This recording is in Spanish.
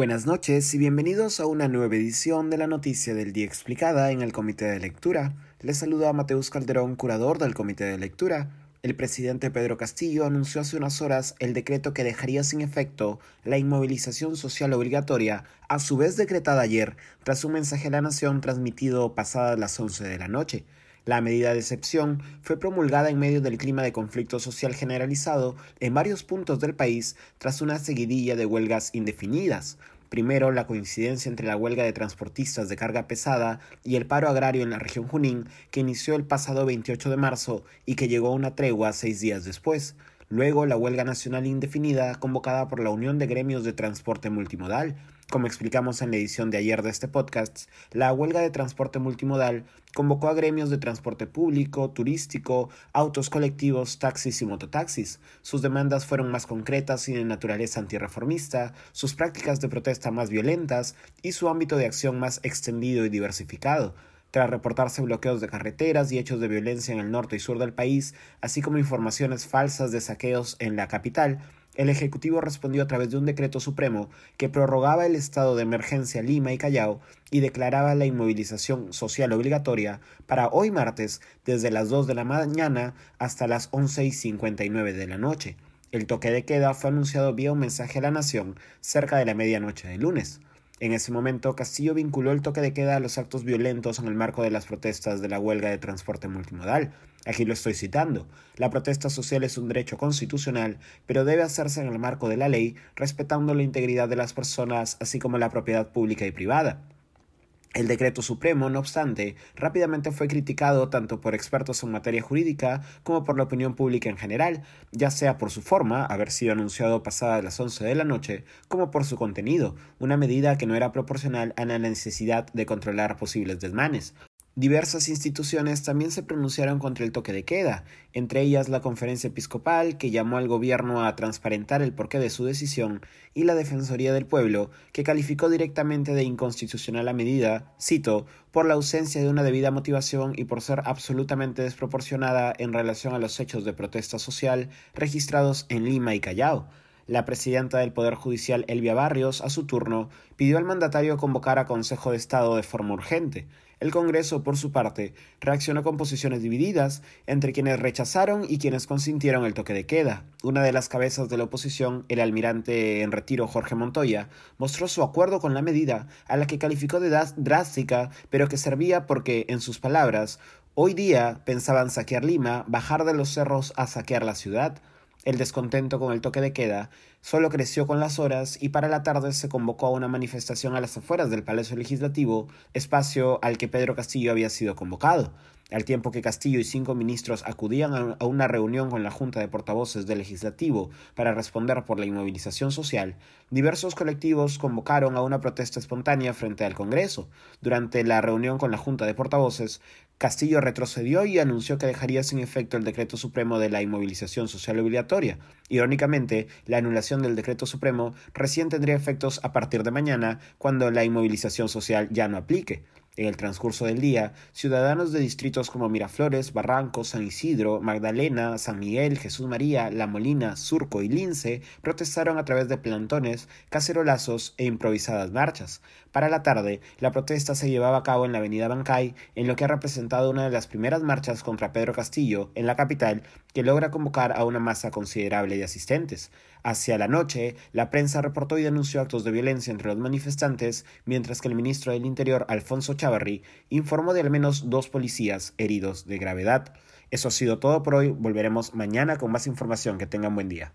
Buenas noches y bienvenidos a una nueva edición de la Noticia del Día Explicada en el Comité de Lectura. Les saluda a Mateus Calderón, curador del Comité de Lectura. El presidente Pedro Castillo anunció hace unas horas el decreto que dejaría sin efecto la inmovilización social obligatoria, a su vez decretada ayer, tras un mensaje a la Nación transmitido pasadas las 11 de la noche. La medida de excepción fue promulgada en medio del clima de conflicto social generalizado en varios puntos del país tras una seguidilla de huelgas indefinidas. Primero, la coincidencia entre la huelga de transportistas de carga pesada y el paro agrario en la región Junín, que inició el pasado 28 de marzo y que llegó a una tregua seis días después. Luego, la huelga nacional indefinida convocada por la Unión de Gremios de Transporte Multimodal. Como explicamos en la edición de ayer de este podcast, la huelga de transporte multimodal convocó a gremios de transporte público, turístico, autos colectivos, taxis y mototaxis. Sus demandas fueron más concretas y de naturaleza antirreformista, sus prácticas de protesta más violentas y su ámbito de acción más extendido y diversificado tras reportarse bloqueos de carreteras y hechos de violencia en el norte y sur del país, así como informaciones falsas de saqueos en la capital, el Ejecutivo respondió a través de un decreto supremo que prorrogaba el estado de emergencia Lima y Callao y declaraba la inmovilización social obligatoria para hoy martes desde las 2 de la mañana hasta las 11 y 59 de la noche. El toque de queda fue anunciado vía un mensaje a la nación cerca de la medianoche del lunes. En ese momento, Castillo vinculó el toque de queda a los actos violentos en el marco de las protestas de la huelga de transporte multimodal. Aquí lo estoy citando. La protesta social es un derecho constitucional, pero debe hacerse en el marco de la ley, respetando la integridad de las personas, así como la propiedad pública y privada. El decreto supremo, no obstante, rápidamente fue criticado tanto por expertos en materia jurídica como por la opinión pública en general, ya sea por su forma, haber sido anunciado pasadas las 11 de la noche, como por su contenido, una medida que no era proporcional a la necesidad de controlar posibles desmanes. Diversas instituciones también se pronunciaron contra el toque de queda, entre ellas la Conferencia Episcopal, que llamó al gobierno a transparentar el porqué de su decisión, y la Defensoría del Pueblo, que calificó directamente de inconstitucional la medida, cito, por la ausencia de una debida motivación y por ser absolutamente desproporcionada en relación a los hechos de protesta social registrados en Lima y Callao. La presidenta del Poder Judicial, Elvia Barrios, a su turno, pidió al mandatario convocar a Consejo de Estado de forma urgente. El Congreso, por su parte, reaccionó con posiciones divididas entre quienes rechazaron y quienes consintieron el toque de queda. Una de las cabezas de la oposición, el almirante en retiro Jorge Montoya, mostró su acuerdo con la medida, a la que calificó de drástica, pero que servía porque, en sus palabras, hoy día pensaban saquear Lima, bajar de los cerros a saquear la ciudad. El descontento con el toque de queda solo creció con las horas y para la tarde se convocó a una manifestación a las afueras del Palacio Legislativo, espacio al que Pedro Castillo había sido convocado. Al tiempo que Castillo y cinco ministros acudían a una reunión con la Junta de Portavoces del Legislativo para responder por la inmovilización social, diversos colectivos convocaron a una protesta espontánea frente al Congreso. Durante la reunión con la Junta de Portavoces, Castillo retrocedió y anunció que dejaría sin efecto el decreto supremo de la inmovilización social obligatoria. Irónicamente, la anulación del decreto supremo recién tendría efectos a partir de mañana, cuando la inmovilización social ya no aplique. En el transcurso del día, ciudadanos de distritos como Miraflores, Barranco, San Isidro, Magdalena, San Miguel, Jesús María, La Molina, Surco y Lince protestaron a través de plantones, cacerolazos e improvisadas marchas. Para la tarde, la protesta se llevaba a cabo en la avenida Bancay, en lo que ha representado una de las primeras marchas contra Pedro Castillo en la capital, que logra convocar a una masa considerable de asistentes. Hacia la noche, la prensa reportó y denunció actos de violencia entre los manifestantes, mientras que el ministro del Interior, Alfonso Chavarri, informó de al menos dos policías heridos de gravedad. Eso ha sido todo por hoy. Volveremos mañana con más información. Que tengan buen día.